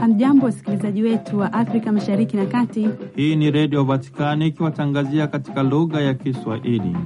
Hamjambo, wasikilizaji wetu wa Afrika Mashariki na Kati. Hii ni Redio Vatikani ikiwatangazia katika lugha ya Kiswahili.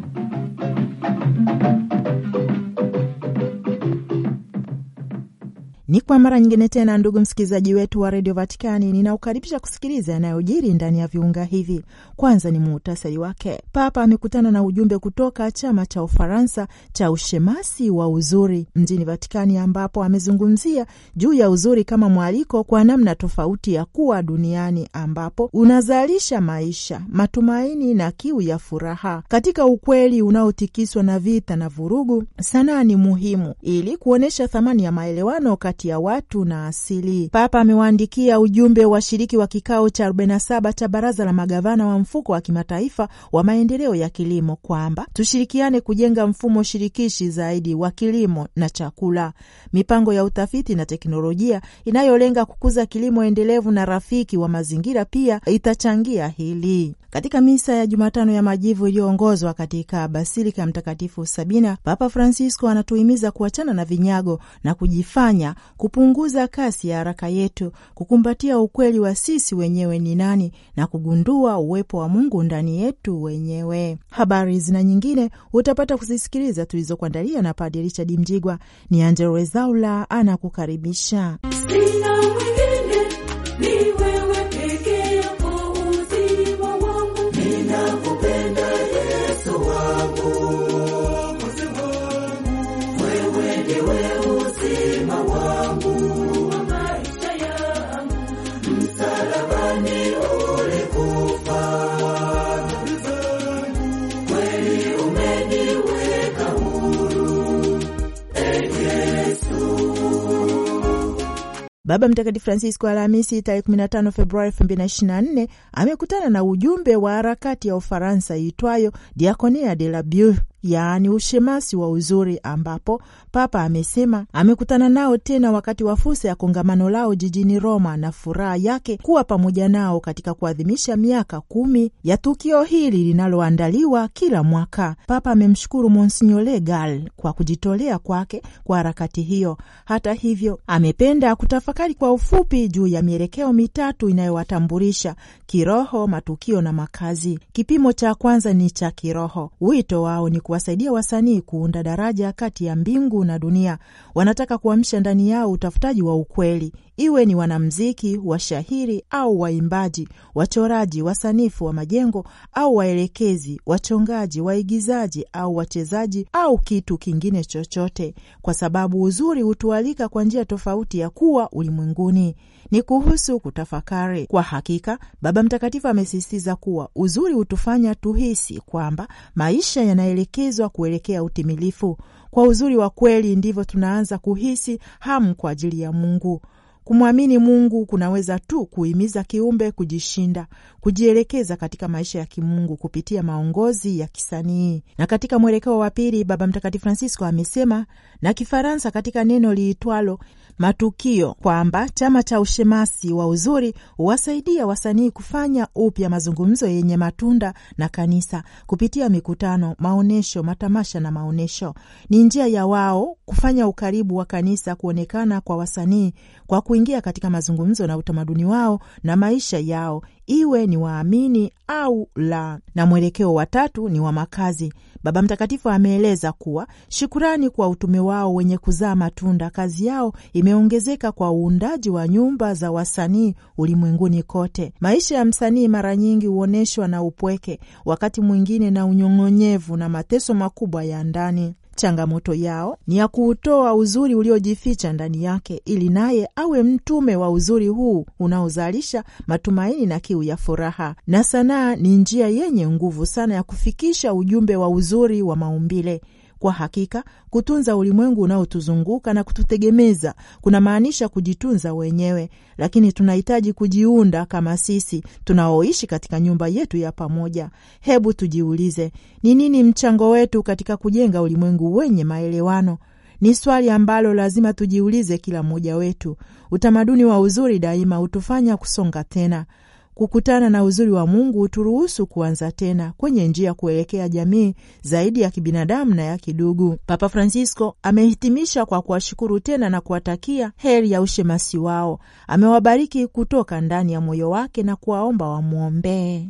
Ni kwa mara nyingine tena, ndugu msikilizaji wetu wa redio Vatikani, ninaukaribisha kusikiliza yanayojiri ndani ya viunga hivi. Kwanza ni muhtasari wake. Papa amekutana na ujumbe kutoka chama cha Ufaransa cha ushemasi wa uzuri mjini Vatikani, ambapo amezungumzia juu ya uzuri kama mwaliko kwa namna tofauti ya kuwa duniani, ambapo unazalisha maisha, matumaini na kiu ya furaha katika ukweli unaotikiswa na vita na vurugu. Sanaa ni muhimu ili kuonyesha thamani ya maelewano ya watu na asili. Papa amewaandikia ujumbe washiriki wa kikao cha 47 cha baraza la magavana wa mfuko wa kimataifa wa maendeleo ya kilimo kwamba tushirikiane kujenga mfumo shirikishi zaidi wa kilimo na chakula, mipango ya utafiti na teknolojia inayolenga kukuza kilimo endelevu na rafiki wa mazingira pia itachangia hili. Katika misa ya Jumatano ya Majivu iliyoongozwa katika Basilika ya Mtakatifu Sabina, Papa Francisco anatuhimiza kuachana na vinyago na kujifanya, kupunguza kasi ya haraka yetu, kukumbatia ukweli wa sisi wenyewe ni nani na kugundua uwepo wa Mungu ndani yetu wenyewe. Habari zina nyingine utapata kuzisikiliza tulizokuandalia na Padre Richard Mjigwa. Ni Angelo Rezaula anakukaribisha. Baba Mtakatifu Francisco Alhamisi tarehe 15 Februari 2024 amekutana na ujumbe wa harakati ya Ufaransa iitwayo Diaconia de la Beau yaani ushemasi wa uzuri, ambapo Papa amesema amekutana nao tena wakati wa fursa ya kongamano lao jijini Roma na furaha yake kuwa pamoja nao katika kuadhimisha miaka kumi ya tukio hili linaloandaliwa kila mwaka. Papa amemshukuru Monsinyo Legal kwa kujitolea kwake kwa harakati hiyo. Hata hivyo, amependa kutafakari kwa ufupi juu ya mielekeo mitatu inayowatambulisha kiroho, matukio na makazi. Kipimo cha kwanza ni cha kiroho. Wito wao ni kuwasaidia wasanii kuunda daraja kati ya mbingu na dunia. Wanataka kuamsha ndani yao utafutaji wa ukweli, iwe ni wanamziki, washahiri au waimbaji, wachoraji, wasanifu wa majengo au waelekezi, wachongaji, waigizaji au wachezaji au kitu kingine chochote, kwa sababu uzuri hutualika kwa njia tofauti ya kuwa ulimwenguni ni kuhusu kutafakari. Kwa hakika, Baba Mtakatifu amesisitiza kuwa uzuri hutufanya tuhisi kwamba maisha yanaelekezwa kuelekea utimilifu. Kwa uzuri wa kweli, ndivyo tunaanza kuhisi hamu kwa ajili ya Mungu. Kumwamini Mungu kunaweza tu kuhimiza kiumbe kujishinda, kujielekeza katika maisha ya kimungu kupitia maongozi ya kisanii. Na katika mwelekeo wa pili, Baba Mtakatifu Francisco amesema na Kifaransa katika neno liitwalo matukio kwamba chama cha ushemasi wa uzuri huwasaidia wasanii kufanya upya mazungumzo yenye matunda na kanisa kupitia mikutano, maonyesho, matamasha na maonyesho. Ni njia ya wao kufanya ukaribu wa kanisa kuonekana kwa wasanii kwa kuingia katika mazungumzo na utamaduni wao na maisha yao iwe ni waamini au la. Na mwelekeo wa tatu ni wa makazi. Baba Mtakatifu ameeleza kuwa shukurani kwa utume wao wenye kuzaa matunda, kazi yao imeongezeka kwa uundaji wa nyumba za wasanii ulimwenguni kote. Maisha ya msanii mara nyingi huonyeshwa na upweke, wakati mwingine na unyong'onyevu na mateso makubwa ya ndani. Changamoto yao ni ya kuutoa uzuri uliojificha ndani yake, ili naye awe mtume wa uzuri huu unaozalisha matumaini na kiu ya furaha. Na sanaa ni njia yenye nguvu sana ya kufikisha ujumbe wa uzuri wa maumbile. Kwa hakika kutunza ulimwengu unaotuzunguka na kututegemeza kuna maanisha kujitunza wenyewe, lakini tunahitaji kujiunda kama sisi tunaoishi katika nyumba yetu ya pamoja. Hebu tujiulize, ni nini mchango wetu katika kujenga ulimwengu wenye maelewano? Ni swali ambalo lazima tujiulize kila mmoja wetu. Utamaduni wa uzuri daima hutufanya kusonga tena Kukutana na uzuri wa Mungu huturuhusu kuanza tena kwenye njia kuelekea jamii zaidi ya kibinadamu na ya kidugu. Papa Francisco amehitimisha kwa kuwashukuru tena na kuwatakia heri ya ushemasi wao. Amewabariki kutoka ndani ya moyo wake na kuwaomba wamwombee.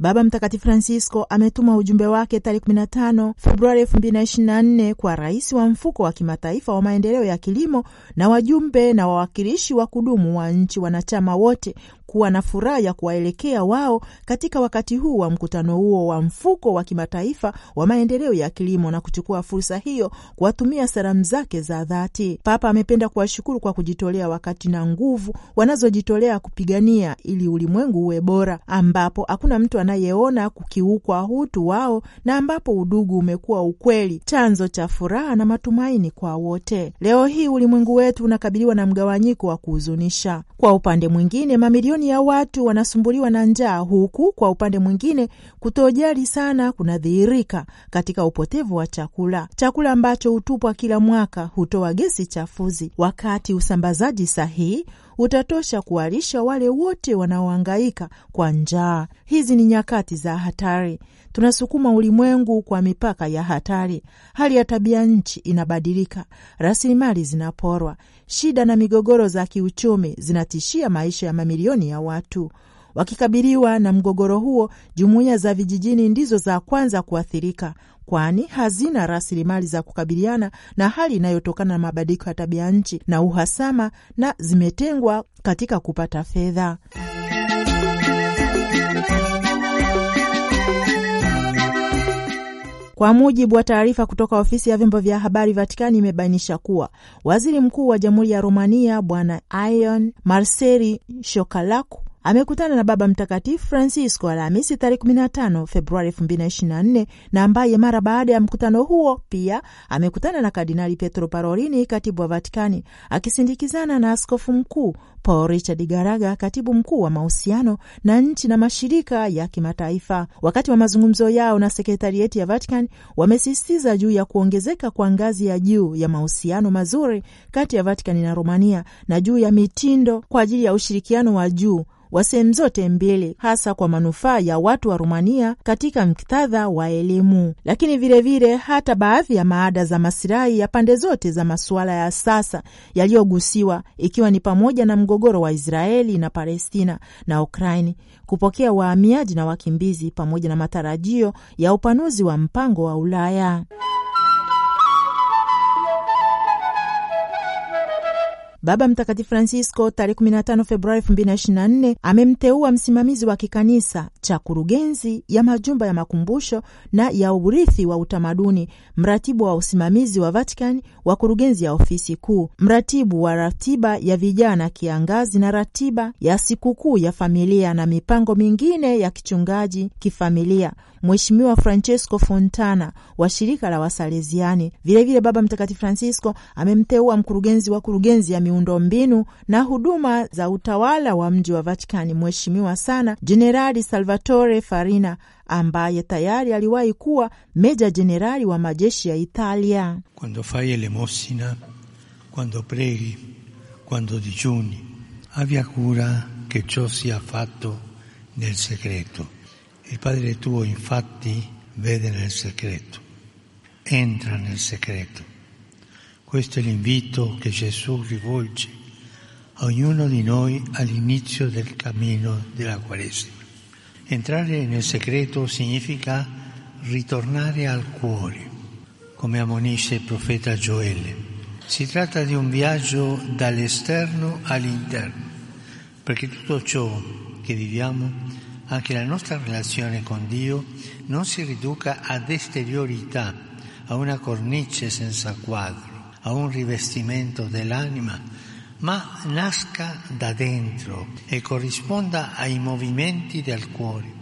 Baba Mtakatifu Francisco ametuma ujumbe wake tarehe 15 Februari 2024 kwa rais wa mfuko wa kimataifa wa maendeleo ya kilimo na wajumbe na wawakilishi wa kudumu wa nchi wanachama wote kuwa na furaha ya kuwaelekea wao katika wakati huu wa mkutano huo wa mfuko wa kimataifa wa maendeleo ya kilimo na kuchukua fursa hiyo kuwatumia salamu zake za dhati. Papa amependa kuwashukuru kwa kujitolea wakati na nguvu wanazojitolea kupigania ili ulimwengu uwe bora, ambapo hakuna mtu anayeona kukiukwa utu wao na ambapo udugu umekuwa ukweli, chanzo cha furaha na matumaini kwa wote. Leo hii ulimwengu wetu unakabiliwa na mgawanyiko wa kuhuzunisha. Kwa upande mwingine, mamilioni ya watu wanasumbuliwa na njaa, huku kwa upande mwingine kutojali sana kunadhihirika katika upotevu wa chakula. Chakula ambacho hutupwa kila mwaka hutoa gesi chafuzi, wakati usambazaji sahihi utatosha kuwalisha wale wote wanaohangaika kwa njaa. Hizi ni nyakati za hatari. Tunasukuma ulimwengu kwa mipaka ya hatari. Hali ya tabia nchi inabadilika, rasilimali zinaporwa, shida na migogoro za kiuchumi zinatishia maisha ya mamilioni ya watu. Wakikabiliwa na mgogoro huo, jumuiya za vijijini ndizo za kwanza kuathirika, kwani hazina rasilimali za kukabiliana na hali inayotokana na mabadiliko ya tabia nchi na uhasama, na zimetengwa katika kupata fedha. Kwa mujibu wa taarifa kutoka ofisi ya vyombo vya habari Vatikani, imebainisha kuwa waziri mkuu wa jamhuri ya Romania Bwana Ion Marseri Shokalaku amekutana na Baba Mtakatifu Francisco Alhamisi tarehe 15 Februari 2024 na ambaye mara baada ya mkutano huo pia amekutana na Kardinali Petro Parolini, katibu wa Vatikani, akisindikizana na askofu mkuu Paul Richard Garaga, katibu mkuu wa mahusiano na nchi na mashirika ya kimataifa. Wakati wa mazungumzo yao na sekretarieti ya Vatican, wamesisitiza juu ya kuongezeka kwa ngazi ya juu ya mahusiano mazuri kati ya Vatican na Romania na juu ya mitindo kwa ajili ya ushirikiano wa juu wa sehemu zote mbili, hasa kwa manufaa ya watu wa Rumania katika muktadha wa elimu, lakini vilevile vile hata baadhi ya maada za masilahi ya pande zote za masuala ya sasa yaliyogusiwa, ikiwa ni pamoja na mgogoro wa Israeli na Palestina na Ukraini, kupokea wahamiaji na wakimbizi, pamoja na matarajio ya upanuzi wa mpango wa Ulaya. Baba Mtakatifu Francisco tarehe 15 Februari 2024 amemteua msimamizi wa kikanisa cha kurugenzi ya majumba ya makumbusho na ya urithi wa utamaduni, mratibu wa usimamizi wa Vatican wa kurugenzi ya ofisi kuu, mratibu wa ratiba ya vijana kiangazi na ratiba ya sikukuu ya familia na mipango mingine ya kichungaji kifamilia, Mheshimiwa Francesco Fontana wa shirika la Wasaleziani. Vilevile Baba Mtakatifu Francisco amemteua mkurugenzi wa kurugenzi ya miundo mbinu na huduma za utawala wa mji wa Vatikani, Mheshimiwa sana Jenerali Salvatore Farina ambaye tayari aliwahi kuwa meja jenerali wa majeshi ya Italia. Quando fai elemosina, quando preghi, quando digiuni, abbia cura che ciò sia fatto nel segreto. Il Padre tuo infatti vede nel segreto, entra nel segreto. Questo è l'invito che Gesù rivolge a ognuno di noi all'inizio del cammino della Quaresima. Entrare nel segreto significa ritornare al cuore, come ammonisce il profeta Gioele. Si tratta di un viaggio dall'esterno all'interno, perché tutto ciò che viviamo, anche la nostra relazione con Dio, non si riduca ad esteriorità, a una cornice senza quadro, a un rivestimento dell'anima, ma nasca da dentro e corrisponda ai movimenti del cuore,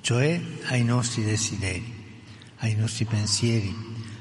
cioè ai nostri desideri, ai nostri pensieri,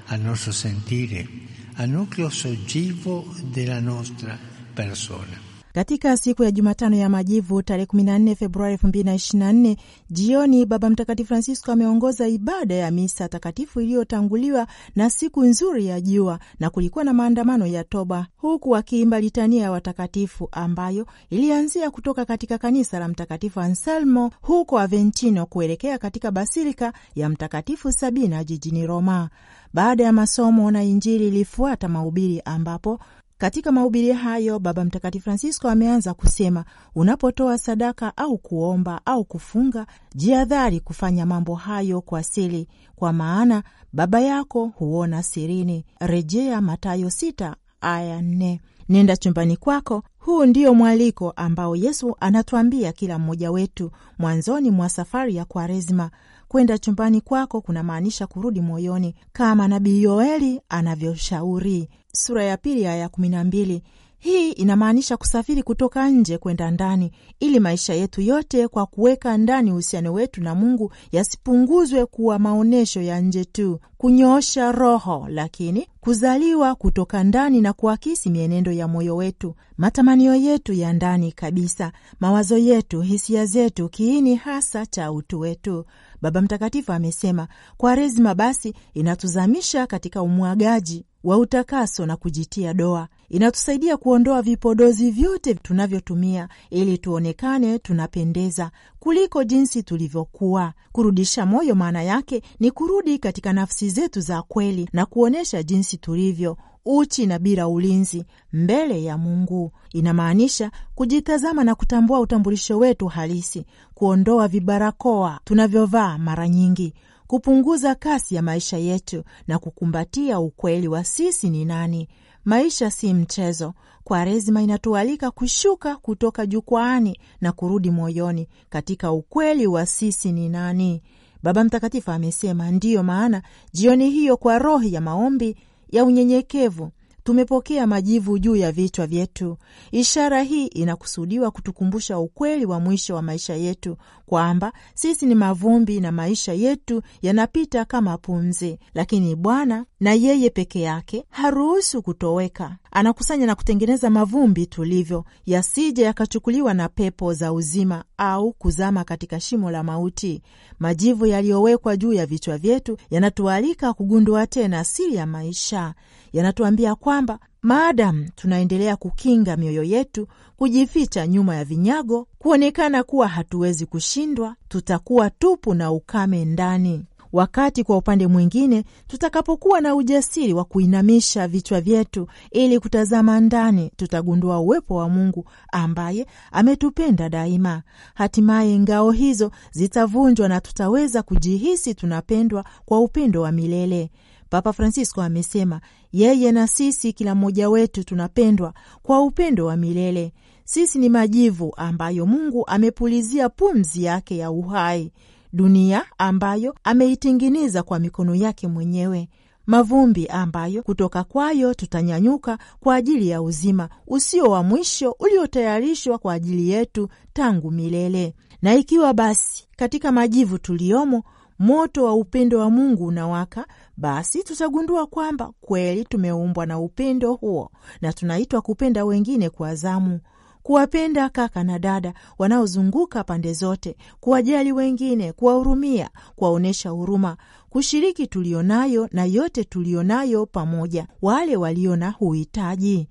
al nostro sentire, al nucleo soggivo della nostra persona. Katika siku ya Jumatano ya Majivu tarehe 14 Februari 2024 jioni, Baba Mtakatifu Francisco ameongoza ibada ya misa takatifu iliyotanguliwa na siku nzuri ya jua, na kulikuwa na maandamano ya toba, huku akiimba litania ya watakatifu ambayo ilianzia kutoka katika kanisa la Mtakatifu Anselmo huko Aventino kuelekea katika basilika ya Mtakatifu Sabina jijini Roma. Baada ya masomo na Injili ilifuata mahubiri ambapo katika mahubiri hayo Baba Mtakatifu Francisco ameanza kusema, unapotoa sadaka au kuomba au kufunga, jihadhari kufanya mambo hayo kwa siri, kwa maana Baba yako huona sirini. Rejea Mathayo sita aya nne. Nenda chumbani kwako. Huu ndio mwaliko ambao Yesu anatuambia kila mmoja wetu mwanzoni mwa safari ya Kwaresma. Kwenda chumbani kwako kunamaanisha kurudi moyoni, kama Nabii Yoeli anavyoshauri, sura ya pili aya ya kumi na mbili. Hii inamaanisha kusafiri kutoka nje kwenda ndani, ili maisha yetu yote kwa kuweka ndani uhusiano wetu na Mungu yasipunguzwe kuwa maonyesho ya nje tu, kunyoosha roho, lakini kuzaliwa kutoka ndani na kuakisi mienendo ya moyo wetu, matamanio yetu ya ndani kabisa, mawazo yetu, hisia zetu, kiini hasa cha utu wetu. Baba Mtakatifu amesema Kwaresima basi inatuzamisha katika umwagaji wa utakaso na kujitia doa. Inatusaidia kuondoa vipodozi vyote tunavyotumia ili tuonekane tunapendeza kuliko jinsi tulivyokuwa. Kurudisha moyo maana yake ni kurudi katika nafsi zetu za kweli na kuonyesha jinsi tulivyo uchi na bila ulinzi mbele ya Mungu. Inamaanisha kujitazama na kutambua utambulisho wetu halisi, kuondoa vibarakoa tunavyovaa mara nyingi, kupunguza kasi ya maisha yetu na kukumbatia ukweli wa sisi ni nani. Maisha si mchezo. Kwaresima inatualika kushuka kutoka jukwaani na kurudi moyoni katika ukweli wa sisi ni nani. Baba Mtakatifu amesema ndiyo maana jioni hiyo, kwa roho ya maombi ya unyenyekevu tumepokea majivu juu ya vichwa vyetu. Ishara hii inakusudiwa kutukumbusha ukweli wa mwisho wa maisha yetu, kwamba sisi ni mavumbi na maisha yetu yanapita kama pumzi, lakini Bwana na yeye peke yake haruhusu kutoweka. Anakusanya na kutengeneza mavumbi tulivyo, yasije yakachukuliwa na pepo za uzima au kuzama katika shimo la mauti. Majivu yaliyowekwa juu ya vichwa vyetu yanatualika kugundua tena siri ya maisha. Yanatuambia kwamba maadamu tunaendelea kukinga mioyo yetu, kujificha nyuma ya vinyago, kuonekana kuwa hatuwezi kushindwa, tutakuwa tupu na ukame ndani wakati kwa upande mwingine, tutakapokuwa na ujasiri wa kuinamisha vichwa vyetu ili kutazama ndani, tutagundua uwepo wa Mungu ambaye ametupenda daima. Hatimaye ngao hizo zitavunjwa na tutaweza kujihisi tunapendwa kwa upendo wa milele. Papa Francisco amesema yeye na sisi, kila mmoja wetu, tunapendwa kwa upendo wa milele. Sisi ni majivu ambayo Mungu amepulizia pumzi yake ya uhai dunia ambayo ameitinginiza kwa mikono yake mwenyewe, mavumbi ambayo kutoka kwayo tutanyanyuka kwa ajili ya uzima usio wa mwisho uliotayarishwa kwa ajili yetu tangu milele. Na ikiwa basi katika majivu tuliyomo moto wa upendo wa Mungu unawaka, basi tutagundua kwamba kweli tumeumbwa na upendo huo na tunaitwa kupenda wengine kwa zamu kuwapenda kaka na dada wanaozunguka pande zote, kuwajali wengine, kuwahurumia, kuwaonyesha huruma, kushiriki tulionayo na yote tulionayo pamoja, wale walio na uhitaji.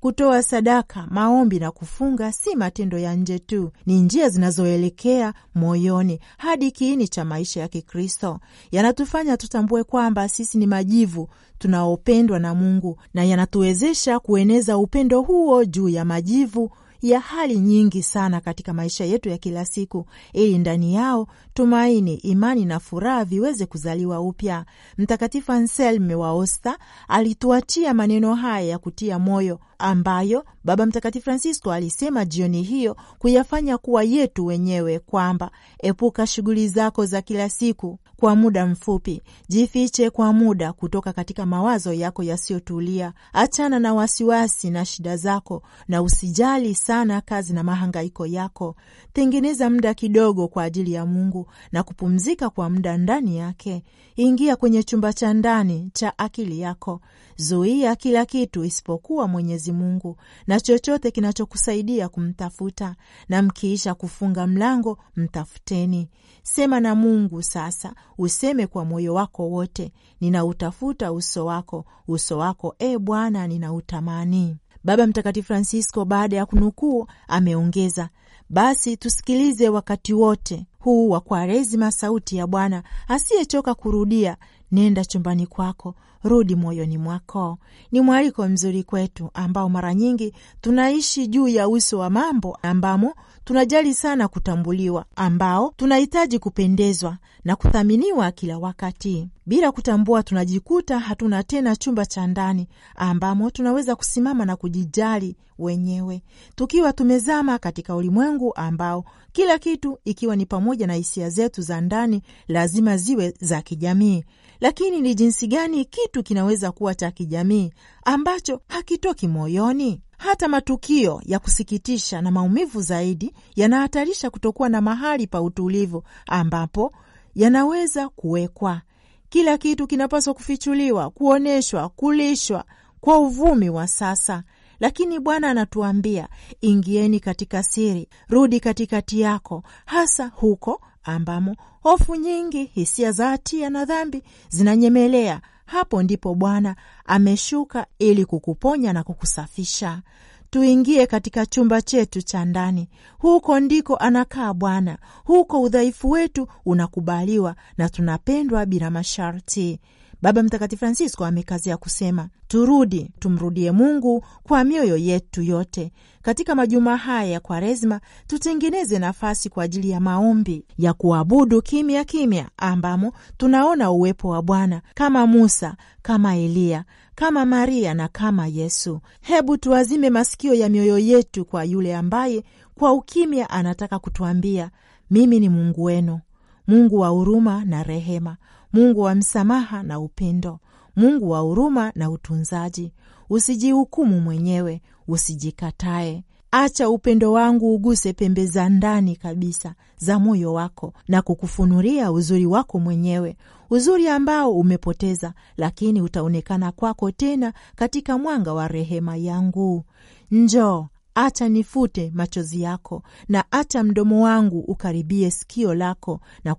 Kutoa sadaka, maombi na kufunga si matendo ya nje tu, ni njia zinazoelekea moyoni hadi kiini cha maisha ya Kikristo. Yanatufanya tutambue kwamba sisi ni majivu tunaopendwa na Mungu na yanatuwezesha kueneza upendo huo juu ya majivu ya hali nyingi sana katika maisha yetu ya kila siku, ili ndani yao tumaini, imani na furaha viweze kuzaliwa upya. Mtakatifu Anselme wa Osta alituachia maneno haya ya kutia moyo ambayo Baba Mtakatifu Francisco alisema jioni hiyo kuyafanya kuwa yetu wenyewe, kwamba epuka shughuli zako za kila siku kwa muda mfupi, jifiche kwa muda kutoka katika mawazo yako yasiyotulia. Achana na wasiwasi na shida zako, na usijali sana kazi na mahangaiko yako. Tengeneza muda kidogo kwa ajili ya Mungu. Na kupumzika kwa muda ndani yake. Ingia kwenye chumba cha ndani cha akili yako. Zuia kila kitu isipokuwa Mwenyezi Mungu na chochote kinachokusaidia kumtafuta, na mkiisha kufunga mlango, mtafuteni. Sema na Mungu sasa, useme kwa moyo wako wote, ninautafuta uso wako, uso wako e Bwana, ninautamani. Baba Mtakatifu Francisco baada ya kunukuu ameongeza, basi tusikilize wakati wote huu wa Kwaresima sauti ya Bwana asiyechoka kurudia, nenda chumbani kwako, rudi moyoni mwako. Ni mwaliko mzuri kwetu ambao mara nyingi tunaishi juu ya uso wa mambo ambamo tunajali sana kutambuliwa, ambao tunahitaji kupendezwa na kuthaminiwa kila wakati. Bila kutambua, tunajikuta hatuna tena chumba cha ndani ambamo tunaweza kusimama na kujijali wenyewe, tukiwa tumezama katika ulimwengu ambao kila kitu, ikiwa ni pamoja na hisia zetu za ndani, lazima ziwe za kijamii. Lakini ni jinsi gani kitu kinaweza kuwa cha kijamii ambacho hakitoki moyoni? Hata matukio ya kusikitisha na maumivu zaidi yanahatarisha kutokuwa na mahali pa utulivu ambapo yanaweza kuwekwa. Kila kitu kinapaswa kufichuliwa, kuonyeshwa, kulishwa kwa uvumi wa sasa. Lakini Bwana anatuambia ingieni katika siri, rudi katikati yako, hasa huko ambamo hofu nyingi, hisia za hatia na dhambi zinanyemelea. Hapo ndipo Bwana ameshuka ili kukuponya na kukusafisha. Tuingie katika chumba chetu cha ndani. Huko ndiko anakaa Bwana. Huko udhaifu wetu unakubaliwa na tunapendwa bila masharti. Baba Mtakatifu Francisco amekazia kusema turudi, tumrudie Mungu kwa mioyo yetu yote. Katika majuma haya ya Kwaresma tutengeneze nafasi kwa ajili ya maombi ya kuabudu kimya kimya, ambamo tunaona uwepo wa Bwana kama Musa, kama Eliya, kama Maria na kama Yesu. Hebu tuazime masikio ya mioyo yetu kwa yule ambaye kwa ukimya anataka kutuambia, mimi ni Mungu wenu, Mungu wa huruma na rehema, Mungu wa msamaha na upendo, Mungu wa huruma na utunzaji. Usijihukumu mwenyewe, usijikatae. Acha upendo wangu uguse pembe za ndani kabisa za moyo wako na kukufunulia uzuri wako mwenyewe, uzuri ambao umepoteza, lakini utaonekana kwako tena katika mwanga wa rehema yangu. Njoo, acha nifute machozi yako, na acha mdomo wangu ukaribie sikio lako na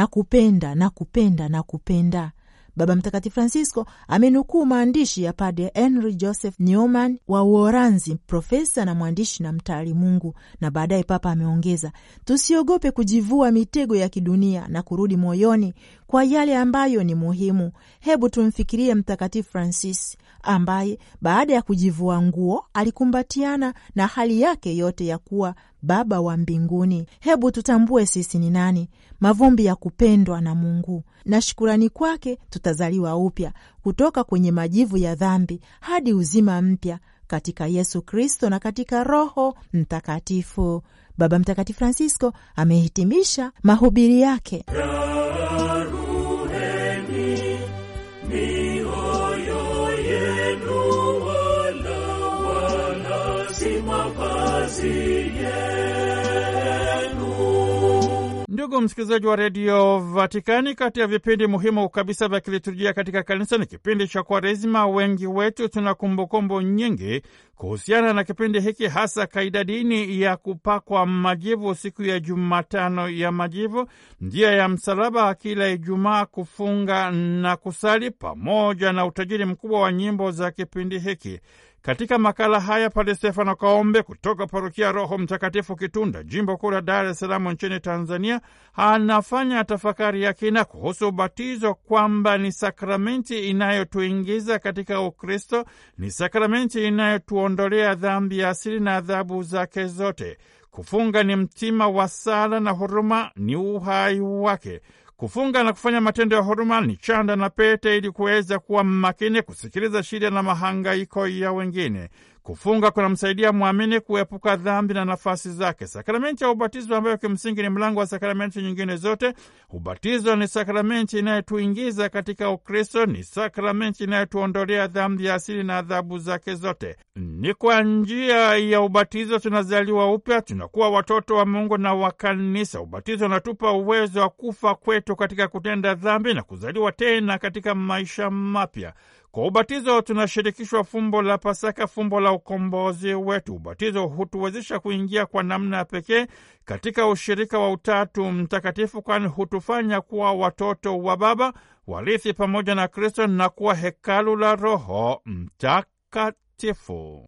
kukwambia nakupenda, na kupenda. Baba Mtakatifu Francisco amenukuu maandishi ya Padre Henry Joseph Newman wa Uholanzi, profesa na mwandishi na mtaali Mungu, na baadaye Papa ameongeza, tusiogope kujivua mitego ya kidunia na kurudi moyoni kwa yale ambayo ni muhimu. Hebu tumfikirie Mtakatifu Francis ambaye baada ya kujivua nguo alikumbatiana na hali yake yote ya kuwa Baba wa mbinguni. Hebu tutambue sisi ni nani, mavumbi ya kupendwa na Mungu, na shukurani kwake tutazaliwa upya kutoka kwenye majivu ya dhambi hadi uzima mpya katika Yesu Kristo na katika Roho Mtakatifu. Baba Mtakatifu Francisco amehitimisha mahubiri yake Ndugu msikilizaji wa redio Vatikani, kati ya vipindi muhimu kabisa vya kiliturujia katika kanisa ni kipindi cha Kwaresima. Wengi wetu tuna kumbukumbu nyingi kuhusiana na kipindi hiki, hasa kaida dini ya kupakwa majivu siku ya Jumatano ya Majivu, njia ya msalaba kila Ijumaa, kufunga na kusali, pamoja na utajiri mkubwa wa nyimbo za kipindi hiki. Katika makala haya Padre Stefano Kaombe kutoka parokia Roho Mtakatifu Kitunda, jimbo kuu la Dar es Salaam nchini Tanzania, anafanya tafakari ya kina kuhusu ubatizo, kwamba ni sakramenti inayotuingiza katika Ukristo, ni sakramenti inayotuondolea dhambi ya asili na adhabu zake zote. Kufunga ni mtima wa sala na huruma, ni uhai wake. Kufunga na kufanya matendo ya huruma ni chanda na pete ili kuweza kuwa makini kusikiliza shida na mahangaiko ya wengine. Kufunga kunamsaidia mwamini kuepuka dhambi na nafasi zake. Sakramenti ya ubatizo, ambayo kimsingi ni mlango wa sakramenti nyingine zote. Ubatizo ni sakramenti inayotuingiza katika Ukristo, ni sakramenti inayotuondolea dhambi ya asili na adhabu zake zote. Ni kwa njia ya ubatizo tunazaliwa upya, tunakuwa watoto wa Mungu na wa Kanisa. Ubatizo unatupa uwezo wa kufa kwetu katika kutenda dhambi na kuzaliwa tena katika maisha mapya. Kwa ubatizo tunashirikishwa fumbo la Pasaka, fumbo la ukombozi wetu. Ubatizo hutuwezesha kuingia kwa namna ya pekee katika ushirika wa Utatu Mtakatifu, kwani hutufanya kuwa watoto wa Baba, warithi pamoja na Kristo na kuwa hekalu la Roho Mtakatifu.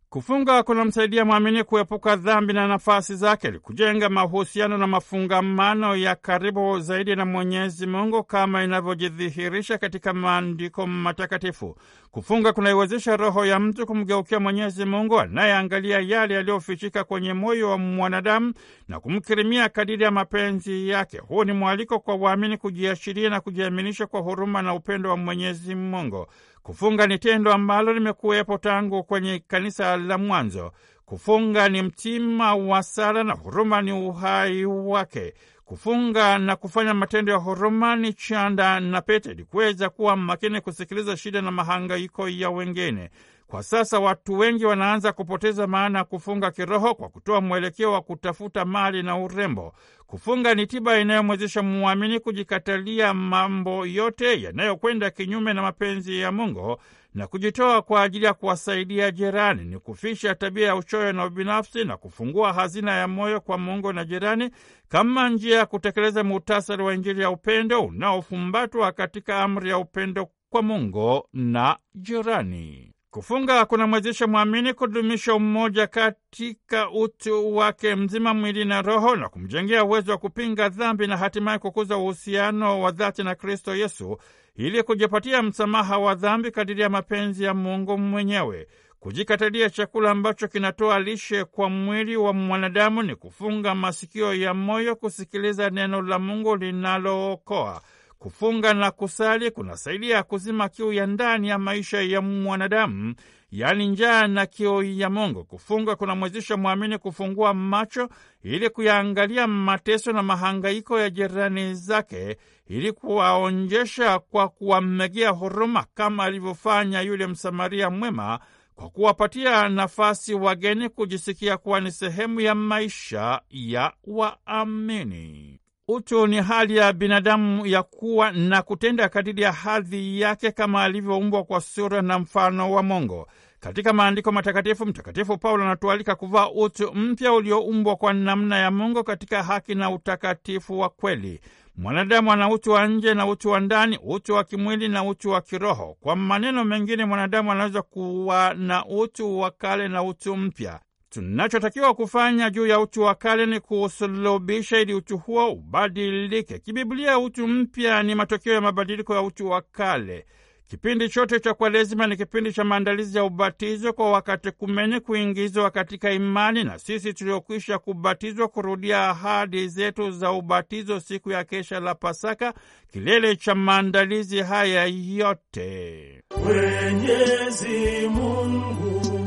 Kufunga kunamsaidia mwamini kuepuka dhambi na nafasi zake, kujenga mahusiano na mafungamano ya karibu zaidi na Mwenyezi Mungu kama inavyojidhihirisha katika maandiko matakatifu. Kufunga kunaiwezesha roho ya mtu kumgeukia Mwenyezi Mungu anayeangalia yale yaliyofichika kwenye moyo wa mwanadamu na kumkirimia kadiri ya mapenzi yake. Huu ni mwaliko kwa waamini kujiashiria na kujiaminisha kwa huruma na upendo wa Mwenyezi Mungu. Kufunga ni tendo ambalo limekuwepo tangu kwenye kanisa la mwanzo. Kufunga ni mtima wa sala na huruma ni uhai wake. Kufunga na kufanya matendo ya huruma ni chanda na pete, ili kuweza kuwa makini kusikiliza shida na mahangaiko ya wengine. Kwa sasa watu wengi wanaanza kupoteza maana ya kufunga kiroho kwa kutoa mwelekeo wa kutafuta mali na urembo. Kufunga ni tiba inayomwezesha mwamini kujikatalia mambo yote yanayokwenda kinyume na mapenzi ya Mungu na kujitoa kwa ajili ya kuwasaidia jirani. Ni kufisha tabia ya uchoyo na ubinafsi na kufungua hazina ya moyo kwa Mungu na jirani, kama njia ya kutekeleza muhtasari wa Injili ya upendo unaofumbatwa katika amri ya upendo kwa Mungu na jirani. Kufunga kunamwezesha mwamini kudumisha umoja katika utu wake mzima, mwili na roho, na kumjengea uwezo wa kupinga dhambi na hatimaye kukuza uhusiano wa dhati na Kristo Yesu ili kujipatia msamaha wa dhambi kadiri ya mapenzi ya Mungu mwenyewe. Kujikatalia chakula ambacho kinatoa lishe kwa mwili wa mwanadamu ni kufunga masikio ya moyo kusikiliza neno la Mungu linalookoa. Kufunga na kusali kunasaidia kuzima kiu ya ndani ya maisha ya mwanadamu, yaani njaa na kiu ya Mungu. Kufunga kunamwezesha mwamini kufungua macho ili kuyaangalia mateso na mahangaiko ya jirani zake, ili kuwaonjesha kwa kuwamegea huruma, kama alivyofanya yule Msamaria mwema kwa kuwapatia nafasi wageni kujisikia kuwa ni sehemu ya maisha ya waamini. Utu ni hali ya binadamu ya kuwa na kutenda kadiri ya hadhi yake kama alivyoumbwa kwa sura na mfano wa Mungu. Katika maandiko matakatifu, Mtakatifu Paulo anatualika kuvaa utu mpya ulioumbwa kwa namna ya Mungu katika haki na utakatifu wa kweli. Mwanadamu ana utu wa nje na utu wa ndani, utu wa kimwili na utu wa kiroho. Kwa maneno mengine, mwanadamu anaweza kuwa na utu wa kale na utu mpya. Tunachotakiwa kufanya juu ya utu wa kale ni kuusulubisha ili utu huo ubadilike. Kibiblia, utu mpya ni matokeo ya mabadiliko ya utu wa kale. Kipindi chote cha Kwaresima ni kipindi cha maandalizi ya ubatizo kwa wakatekumeni kuingizwa katika imani, na sisi tuliokwisha kubatizwa kurudia ahadi zetu za ubatizo siku ya kesha la Pasaka, kilele cha maandalizi haya yote. Mwenyezi Mungu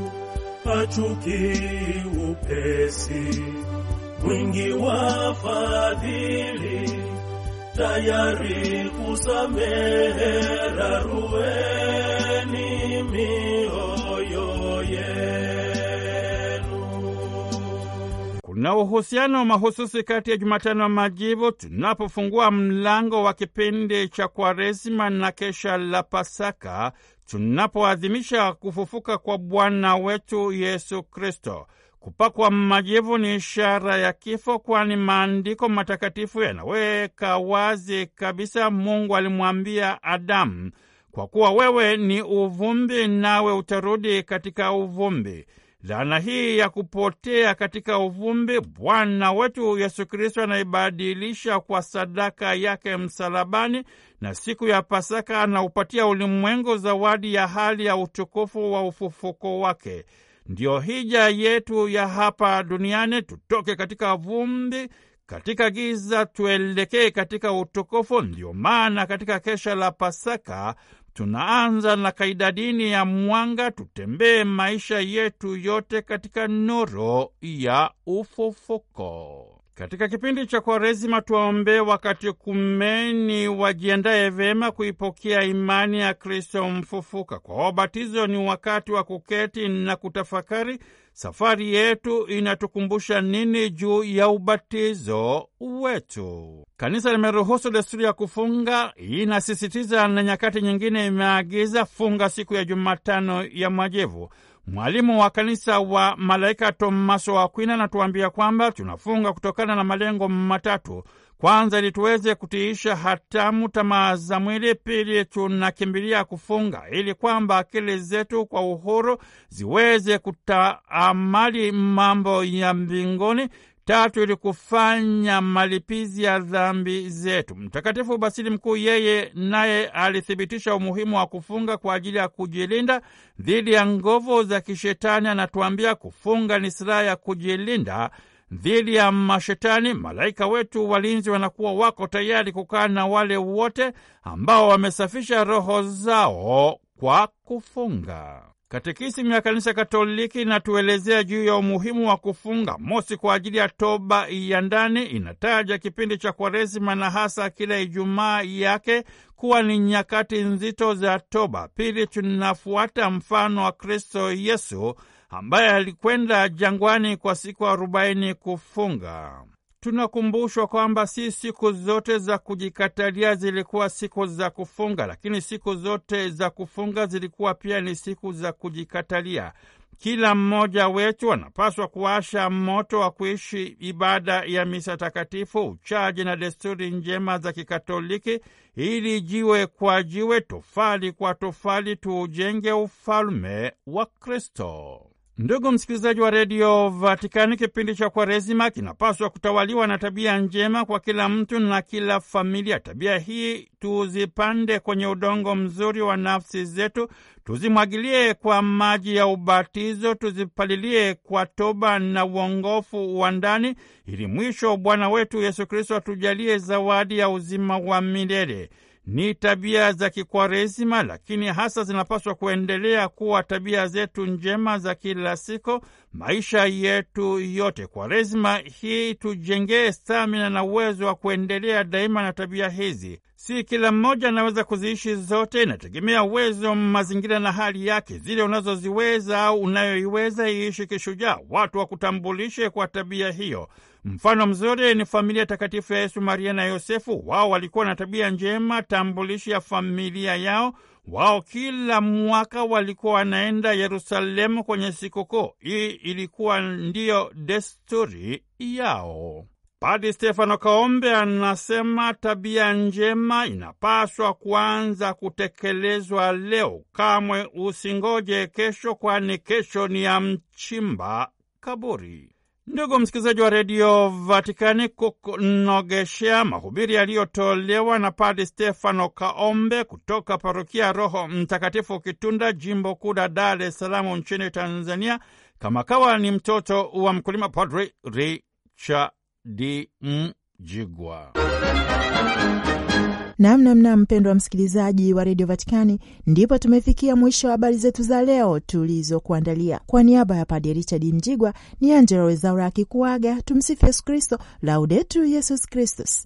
hachuki upesi, mwingi wa fadhili, tayari kusamehe, rarueni mioyo yenu. Kuna uhusiano mahususi kati ya Jumatano ya Majivu tunapofungua mlango wa kipindi cha Kwaresima na kesha la Pasaka tunapoadhimisha kufufuka kwa Bwana wetu Yesu Kristo. Kupakwa majivu ni ishara ya kifo, kwani maandiko matakatifu yanaweka wazi kabisa. Mungu alimwambia Adamu, kwa kuwa wewe ni uvumbi, nawe utarudi katika uvumbi. Dhana hii ya kupotea katika uvumbi, Bwana wetu Yesu Kristo anaibadilisha kwa sadaka yake msalabani, na siku ya Pasaka anaupatia ulimwengu zawadi ya hali ya utukufu wa ufufuko wake. Ndiyo hija yetu ya hapa duniani, tutoke katika vumbi, katika giza, tuelekee katika utukufu. Ndio maana katika kesha la Pasaka Tunaanza na kaida dini ya mwanga, tutembee maisha yetu yote katika nuru ya ufufuko. Katika kipindi cha Kwaresima tuwaombee wakati kumeni wajiandaye vyema kuipokea imani ya Kristo mfufuka. Kwa wabatizo ni wakati wa kuketi na kutafakari safari yetu inatukumbusha nini juu ya ubatizo wetu. Kanisa limeruhusu desturi ya kufunga, inasisitiza na nyakati nyingine imeagiza funga siku ya Jumatano ya Mwajevu. Mwalimu wa kanisa wa malaika Tomaso wa Akwina anatuambia kwamba tunafunga kutokana na malengo matatu. Kwanza, ili tuweze kutiisha hatamu tamaa za mwili. Pili, tunakimbilia kufunga ili kwamba akili zetu kwa uhuru ziweze kutaamali mambo ya mbinguni. Tatu, ili kufanya malipizi ya dhambi zetu. Mtakatifu Basili Mkuu yeye naye alithibitisha umuhimu wa kufunga kwa ajili ya kujilinda dhidi ya nguvu za kishetani. Anatuambia kufunga ni silaha ya kujilinda dhidi ya mashetani. Malaika wetu walinzi wanakuwa wako tayari kukaa na wale wote ambao wamesafisha roho zao kwa kufunga. Katekisimu ya Kanisa Katoliki inatuelezea juu ya umuhimu wa kufunga. Mosi, kwa ajili ya toba ya ndani, inataja kipindi cha Kwaresima na hasa kila Ijumaa yake kuwa ni nyakati nzito za toba. Pili, tunafuata mfano wa Kristo Yesu ambaye alikwenda jangwani kwa siku arobaini kufunga. Tunakumbushwa kwamba si siku zote za kujikatalia zilikuwa siku za kufunga, lakini siku zote za kufunga zilikuwa pia ni siku za kujikatalia. Kila mmoja wetu anapaswa kuwasha moto wa kuishi ibada ya misa takatifu, uchaji na desturi njema za Kikatoliki, ili jiwe kwa jiwe, tofali kwa tofali, tuujenge ufalme wa Kristo. Ndugu msikilizaji wa redio Vatikani, kipindi cha Kwaresima kinapaswa kutawaliwa na tabia njema kwa kila mtu na kila familia. Tabia hii tuzipande kwenye udongo mzuri wa nafsi zetu, tuzimwagilie kwa maji ya ubatizo, tuzipalilie kwa toba na uongofu wa ndani, ili mwisho Bwana wetu Yesu Kristo atujalie zawadi ya uzima wa milele ni tabia za Kikwaresima, lakini hasa zinapaswa kuendelea kuwa tabia zetu njema za kila siku, maisha yetu yote. Kwaresima hii tujengee stamina na uwezo wa kuendelea daima na tabia hizi. Si kila mmoja anaweza kuziishi zote, inategemea uwezo, mazingira na hali yake. Zile unazoziweza au unayoiweza iishi kishujaa, watu wakutambulishe kwa tabia hiyo. Mfano mzuri ni familia takatifu ya Yesu, Maria na Yosefu. Wao walikuwa na tabia njema tambulishi ya familia yao. Wao kila mwaka walikuwa wanaenda Yerusalemu kwenye sikukuu. Hii ilikuwa ndiyo desturi yao. Padi Stefano Kaombe anasema tabia njema inapaswa kuanza kutekelezwa leo. Kamwe usingoje kesho, kwani kesho ni ya mchimba kaburi. Ndugu msikilizaji wa redio Vatikani, kukunogeshea mahubiri yaliyotolewa na Padi Stefano Kaombe kutoka parokia Roho Mtakatifu Kitunda, jimbo kuu la Dar es Salaam nchini Tanzania, kama kawa ni mtoto wa mkulima, Padri Richard Mjigwa. Namnamna mpendwa msikilizaji wa redio Vatikani, ndipo tumefikia mwisho wa habari zetu za leo tulizokuandalia. Kwa niaba ya Padre Richard Mjigwa ni Angela Wezaura akikuaga. Tumsifu Yesu Kristo, Laudetur Yesus Kristus.